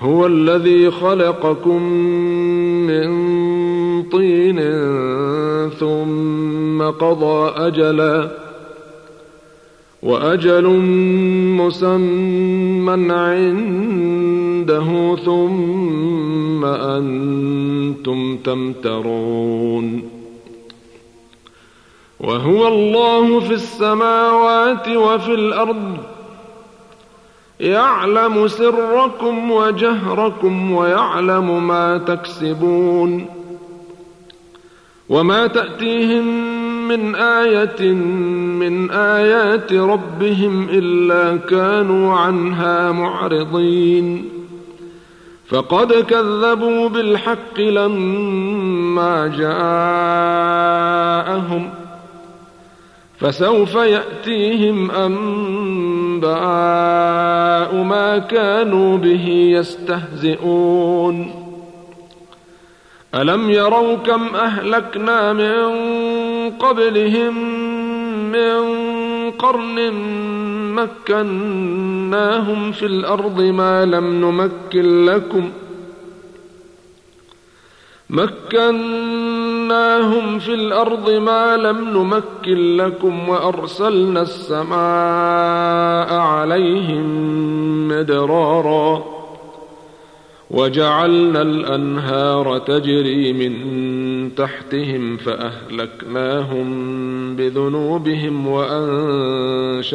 هو الذي خلقكم من طين ثم قضى أجلا وأجل مسمى عنده ثم أنتم تمترون وهو الله في السماوات وفي الأرض يعلم سركم وجهركم ويعلم ما تكسبون وما تأتيهم من آية من آيات ربهم إلا كانوا عنها معرضين فقد كذبوا بالحق لما جاءهم فسوف يأتيهم أنباء ما كانوا به يستهزئون. ألم يروا كم أهلكنا من قبلهم من قرن مكناهم في الأرض ما لم نمكن لكم ۖ مكناهم في الأرض ما لم نمكن لكم وأرسلنا السماء عليهم مدرارا وجعلنا الأنهار تجري من تحتهم فأهلكناهم بذنوبهم وأنشأنا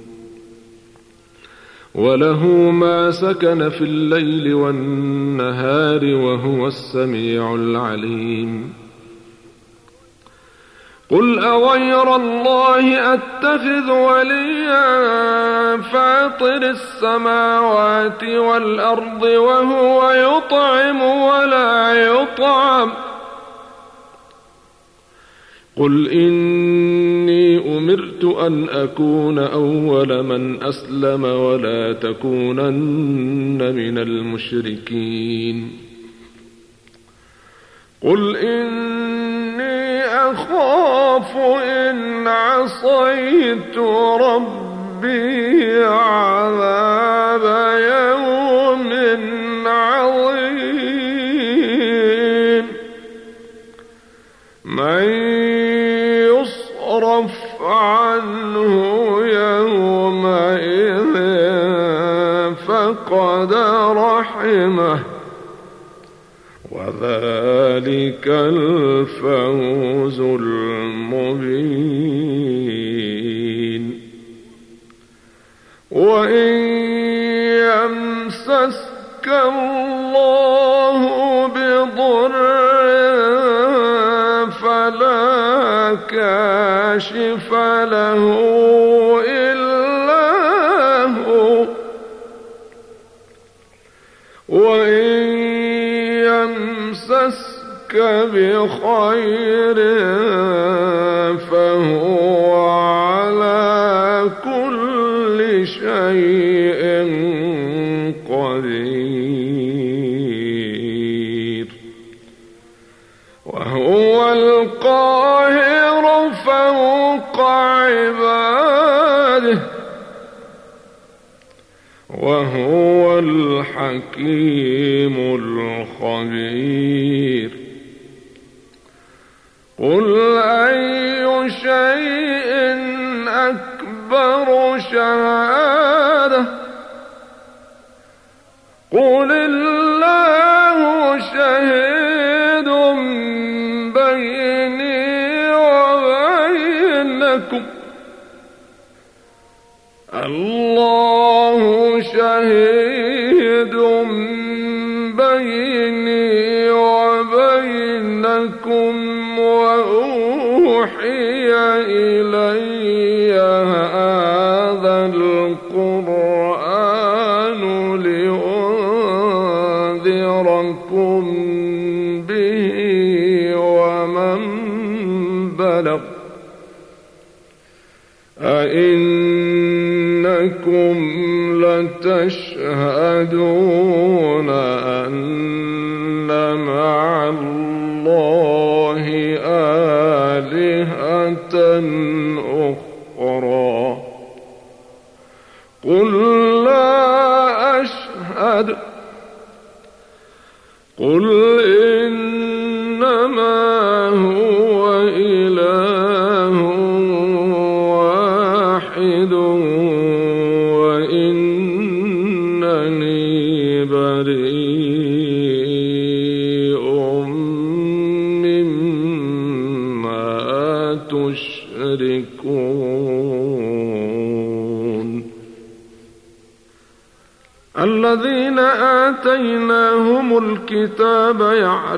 وله ما سكن في الليل والنهار وهو السميع العليم. قل أغير الله أتخذ وليا فاطر السماوات والأرض وهو يطعم ولا يطعم. قل إني أمرت أن أكون أول من أسلم ولا تكونن من المشركين قل إني أخاف إن عصيت ربي عذاب يوم فقد رحمة. وذلك الفوز المبين. وإن يمسسك الله بضر فلا كاشف له بخير فهو على كل شيء قدير وهو القاهر فوق عباده وهو الحكيم الخبير. قل أي شيء أكبر شهادة؟ قل الله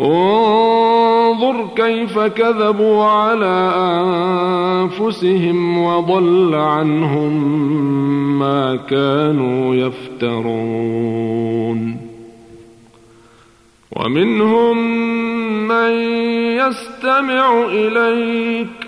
انظر كيف كذبوا على أنفسهم وضل عنهم ما كانوا يفترون. ومنهم من يستمع إليك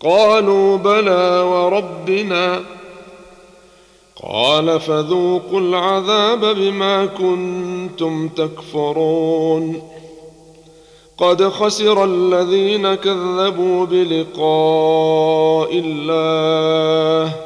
قالوا بلى وربنا. قال فذوقوا العذاب بما كنتم تكفرون. قد خسر الذين كذبوا بلقاء الله.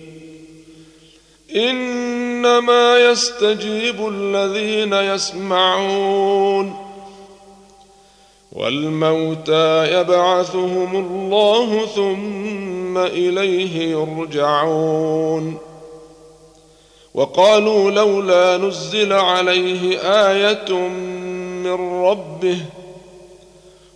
إنما يستجيب الذين يسمعون. والموتى يبعثهم الله ثم إليه يرجعون. وقالوا لولا نزل عليه آية من ربه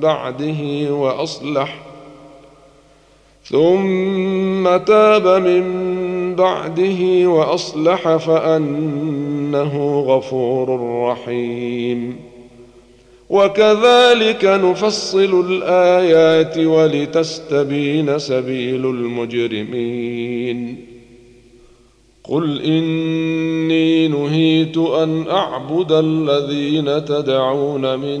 بعده وأصلح. ثم تاب من بعده وأصلح فأنه غفور رحيم. وكذلك نفصل الآيات ولتستبين سبيل المجرمين. قل إني نهيت أن أعبد الذين تدعون من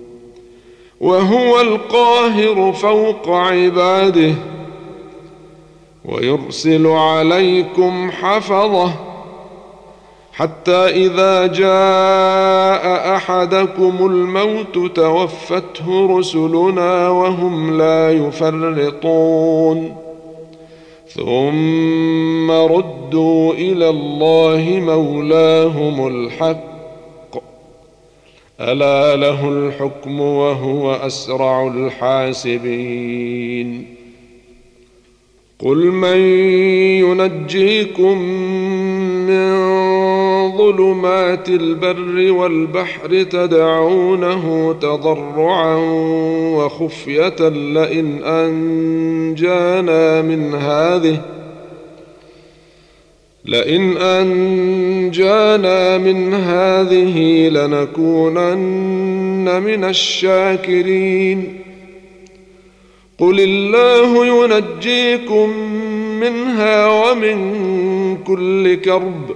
وهو القاهر فوق عباده ويرسل عليكم حفظه حتى إذا جاء أحدكم الموت توفته رسلنا وهم لا يفرطون. ثم ردوا إلى الله مولاهم الحق ألا له الحكم وهو أسرع الحاسبين. قل من ينجيكم من ظلمات البر والبحر تدعونه تضرعا وخفية لئن أنجانا من هذه لئن أنجانا من هذه لنكونن من الشاكرين. قل الله ينجيكم منها ومن كل كرب.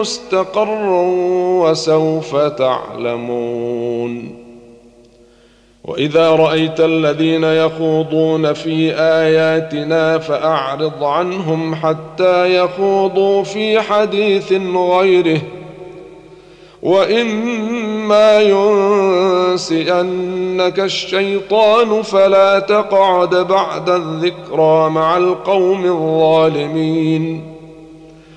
مستقر وسوف تعلمون. وإذا رأيت الذين يخوضون في آياتنا فأعرض عنهم حتى يخوضوا في حديث غيره. وإما ينسئنك الشيطان فلا تقعد بعد الذكرى مع القوم الظالمين.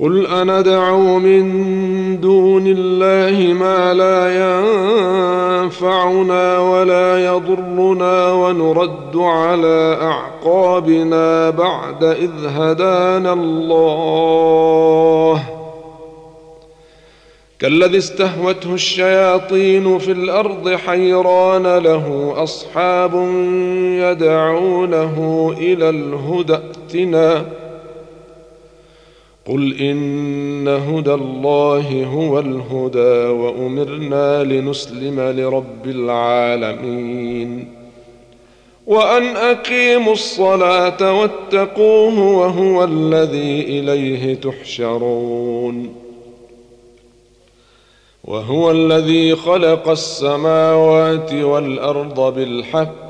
قل اندعو من دون الله ما لا ينفعنا ولا يضرنا ونرد على اعقابنا بعد اذ هدانا الله كالذي استهوته الشياطين في الأرض حيران له اصحاب يدعونه إلى الهدى ائتنا قل ان هدى الله هو الهدى وامرنا لنسلم لرب العالمين وان اقيموا الصلاه واتقوه وهو الذي اليه تحشرون وهو الذي خلق السماوات والارض بالحق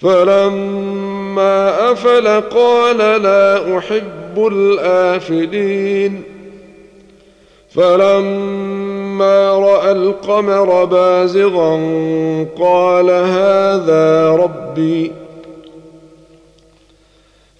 فلما أفل قال لا أحب الآفلين. فلما رأى القمر بازغا قال هذا ربي.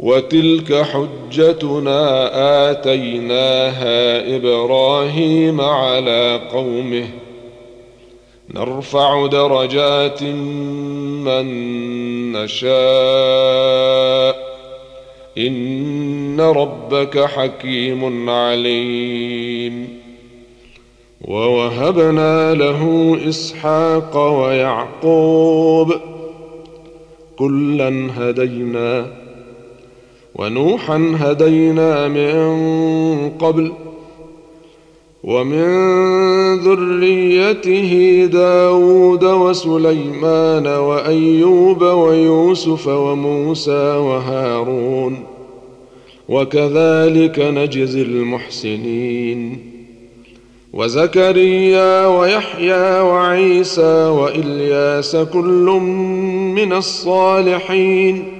وتلك حجتنا آتيناها إبراهيم على قومه. نرفع درجات من نشاء. إن ربك حكيم عليم. ووهبنا له إسحاق ويعقوب. كلا هدينا ونوحا هدينا من قبل ومن ذريته داود وسليمان وأيوب ويوسف وموسى وهارون وكذلك نجزي المحسنين وزكريا ويحيى وعيسى وإلياس كل من الصالحين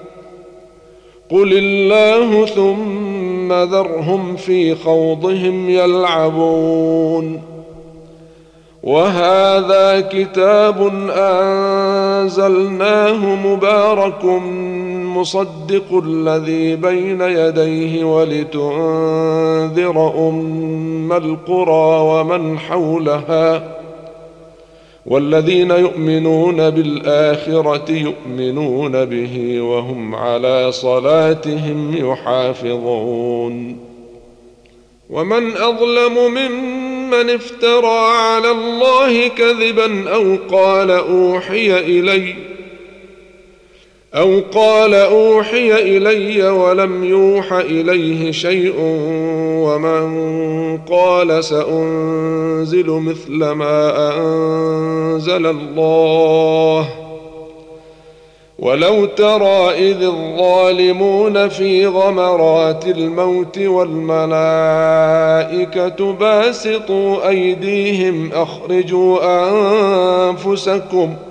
قل الله ثم ذرهم في خوضهم يلعبون وهذا كتاب انزلناه مبارك مصدق الذي بين يديه ولتنذر ام القرى ومن حولها والذين يؤمنون بالآخرة يؤمنون به وهم على صلاتهم يحافظون. ومن أظلم ممن افترى على الله كذبا أو قال أوحي إلي أو قال أوحي إلي ولم يوح إليه شيء ومن قال سأنزل مثل ما أنزل الله. ولو ترى إذ الظالمون في غمرات الموت والملائكة باسطوا أيديهم أخرجوا أنفسكم ۖ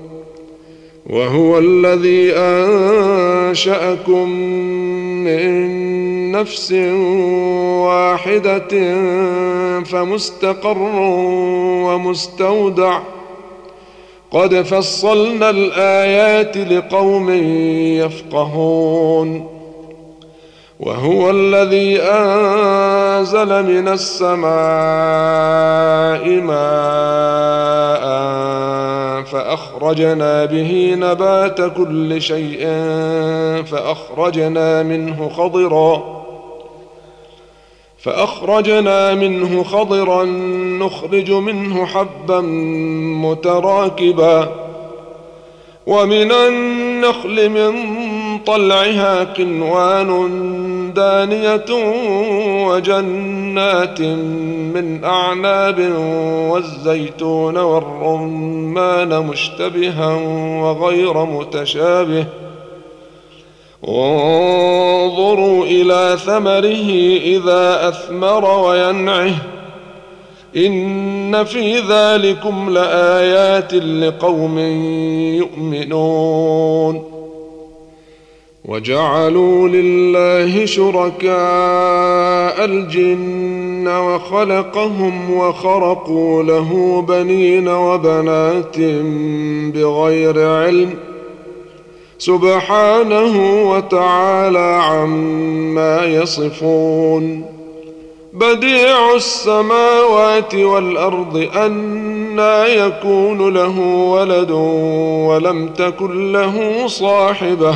وهو الذي أنشأكم من نفس واحدة فمستقر ومستودع. قد فصلنا الآيات لقوم يفقهون. وهو الذي أنزل من السماء ماء فأخرجنا به نبات كل شيء فأخرجنا منه خضرا فأخرجنا منه خضرا نخرج منه حبا متراكبا ومن النخل من طلعها قنوان دانية وجنات من أعناب والزيتون والرمان مشتبها وغير متشابه ۖ. وانظروا إلى ثمره إذا أثمر وينعه. إن في ذلكم لآيات لقوم يؤمنون. وجعلوا لله شركاء الجن وخلقهم وخرقوا له بنين وبنات بغير علم سبحانه وتعالى عما يصفون بديع السماوات والأرض انى يكون له ولد ولم تكن له صاحبة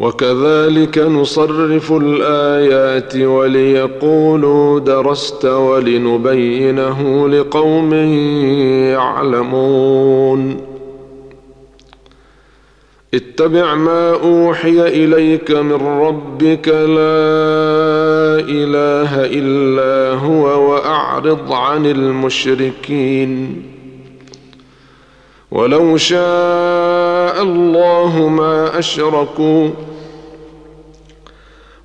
وكذلك نصرف الآيات وليقولوا درست ولنبينه لقوم يعلمون. اتبع ما أوحي إليك من ربك لا إله إلا هو وأعرض عن المشركين. ولو شاء الله ما أشركوا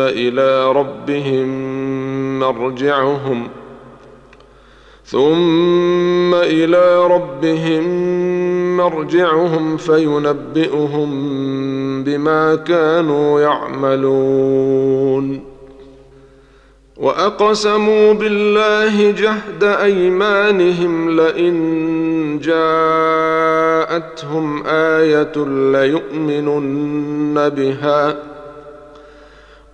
إلى ربهم مرجعهم. ثم إلى ربهم مرجعهم فينبئهم بما كانوا يعملون. وأقسموا بالله جهد أيمانهم لئن جاءتهم آية ليؤمنن بها.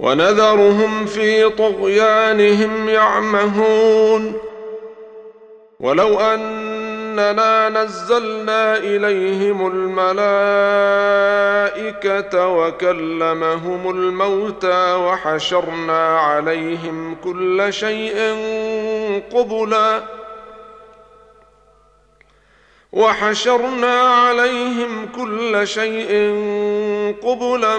ونذرهم في طغيانهم يعمهون. ولو أننا نزلنا إليهم الملائكة وكلمهم الموتى وحشرنا عليهم كل شيء قبلا وحشرنا عليهم كل شيء قبلا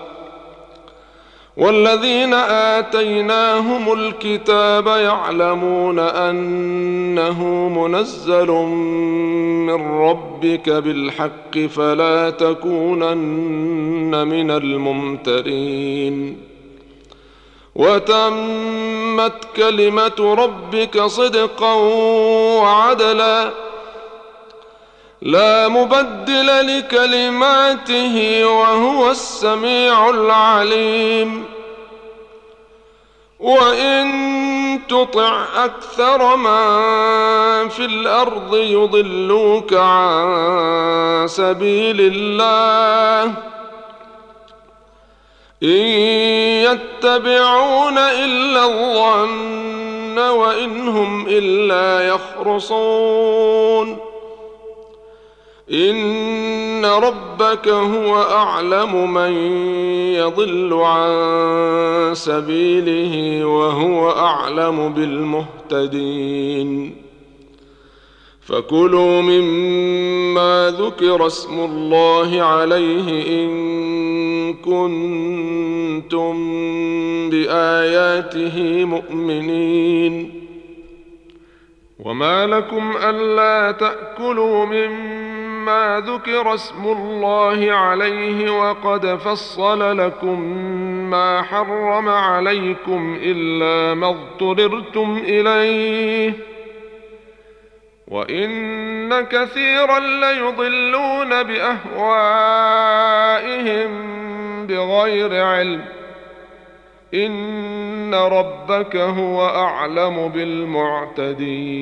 والذين آتيناهم الكتاب يعلمون أنه منزل من ربك بالحق فلا تكونن من الممترين. وتمت كلمة ربك صدقا وعدلا لا مبدل لكلماته وهو السميع العليم. وإن تطع أكثر من في الأرض يضلوك عن سبيل الله. إن يتبعون إلا الظن وإن هم إلا يخرصون. إن ربك هو أعلم من يضل عن سبيله وهو أعلم بالمهتدين. فكلوا مما ذكر اسم الله عليه إن كنتم بآياته مؤمنين. وما لكم ألا تأكلوا مما ما ذكر اسم الله عليه وقد فصل لكم ما حرم عليكم إلا ما اضطررتم إليه وإن كثيرا ليضلون بأهوائهم بغير علم. إن ربك هو أعلم بالمعتدين.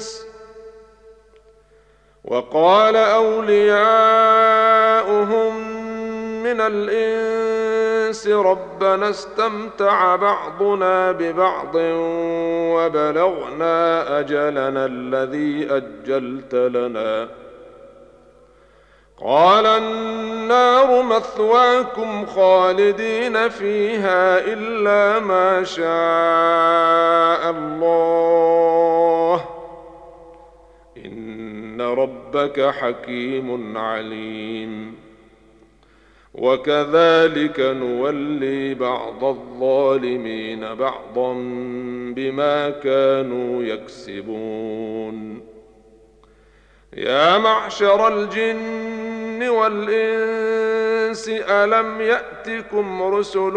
الإنس وقال أولياؤهم من الإنس ربنا استمتع بعضنا ببعض وبلغنا أجلنا الذي أجلت لنا. قال النار مثواكم خالدين فيها إلا ما شاء الله. ان ربك حكيم عليم. وكذلك نولي بعض الظالمين بعضا بما كانوا يكسبون. يا معشر الجن والانس الم ياتكم رسل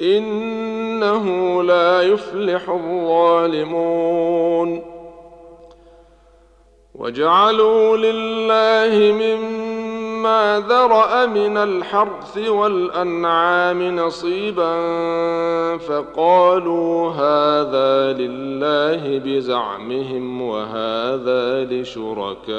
إنه لا يفلح الظالمون. وجعلوا لله مما ذرأ من الحرث والأنعام نصيبا فقالوا هذا لله بزعمهم وهذا لشركائنا.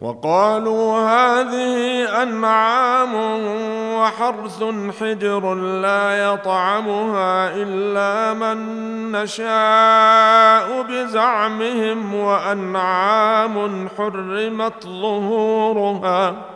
وقالوا هذه أنعام وحرث حجر لا يطعمها إلا من نشاء بزعمهم وأنعام حرمت ظهورها.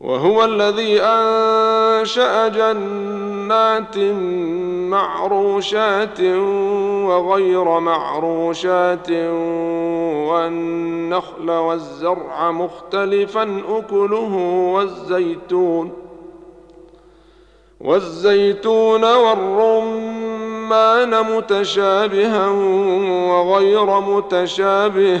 وهو الذي أنشأ جنات معروشات وغير معروشات والنخل والزرع مختلفا أكله والزيتون والزيتون والرمان متشابها وغير متشابه.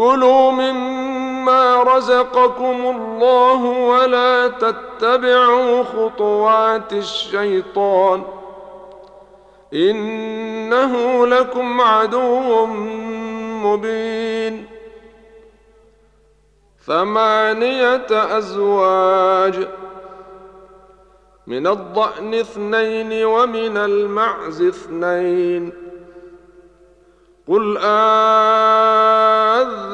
كلوا مما رزقكم الله ولا تتبعوا خطوات الشيطان انه لكم عدو مبين ثمانيه ازواج من الضأن اثنين ومن المعز اثنين قل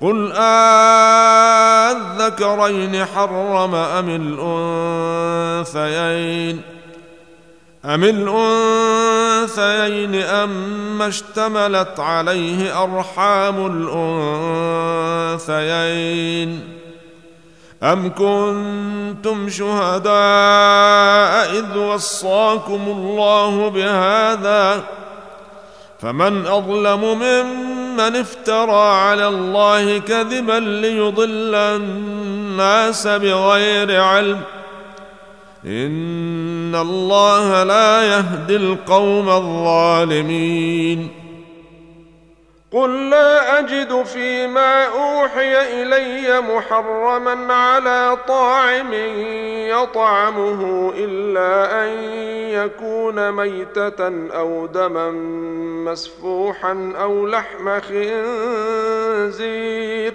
قل أذكرين حرم أم الأنثيين؟ أم الأنثيين أم اشتملت عليه أرحام الأنثيين؟ أم كنتم شهداء إذ وصاكم الله بهذا؟ فمن أظلم ممن افترى على الله كذبا ليضل الناس بغير علم. إن الله لا يهدي القوم الظالمين. قل لا اجد فيما اوحي الي محرما على طاعم يطعمه الا ان يكون ميته أو دما مسفوحا أو لحم خنزير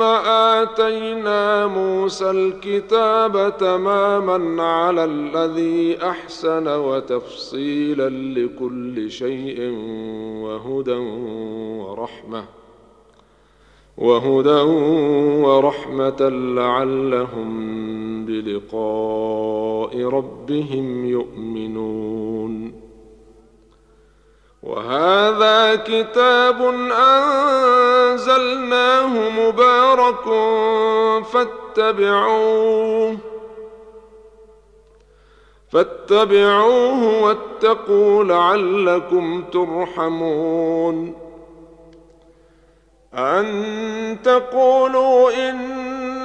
ثم آتينا موسى الكتاب تماما على الذي أحسن وتفصيلا لكل شيء وهدى ورحمة وهدى ورحمة لعلهم بلقاء ربهم يؤمنون وهذا كتاب أنزلناه مبارك فاتبعوه. فاتبعوه واتقوا لعلكم ترحمون. أن تقولوا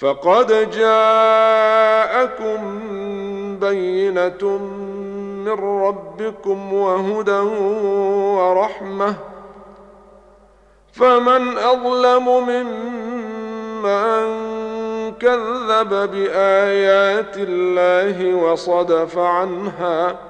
فقد جاءكم بينة من ربكم وهدى ورحمة. فمن أظلم ممن كذب بآيات الله وصدف عنها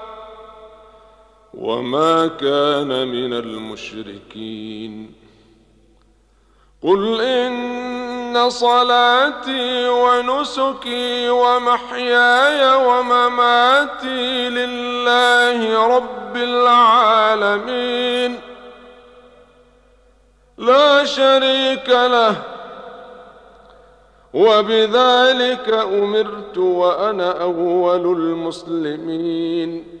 وما كان من المشركين. قل إن صلاتي ونسكي ومحياي ومماتي لله رب العالمين. لا شريك له. وبذلك أمرت وأنا أول المسلمين.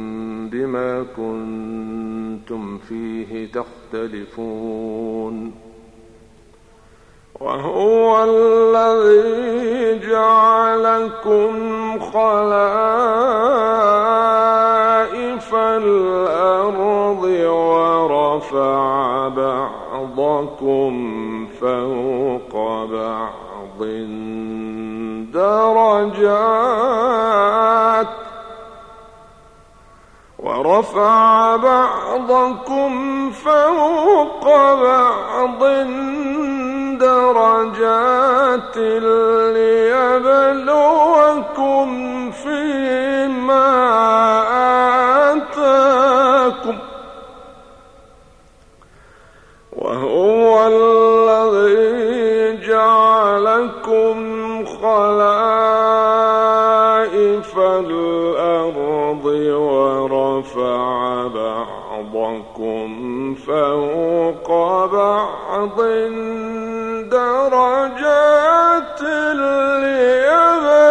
بما كنتم فيه تختلفون وهو الذي جعلكم خلائف الأرض ورفع بعضكم فوق بعض درجات ورفع بعضكم فوق بعض درجات ليبلوكم فيما بعضكم فوق بعض درجات ليبلوكم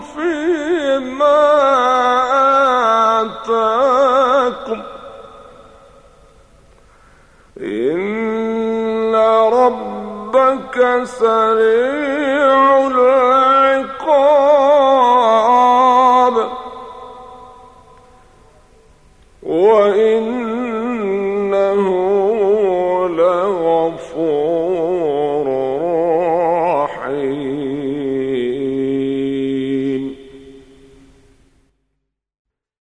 فيما آتاكم. إن ربك سميع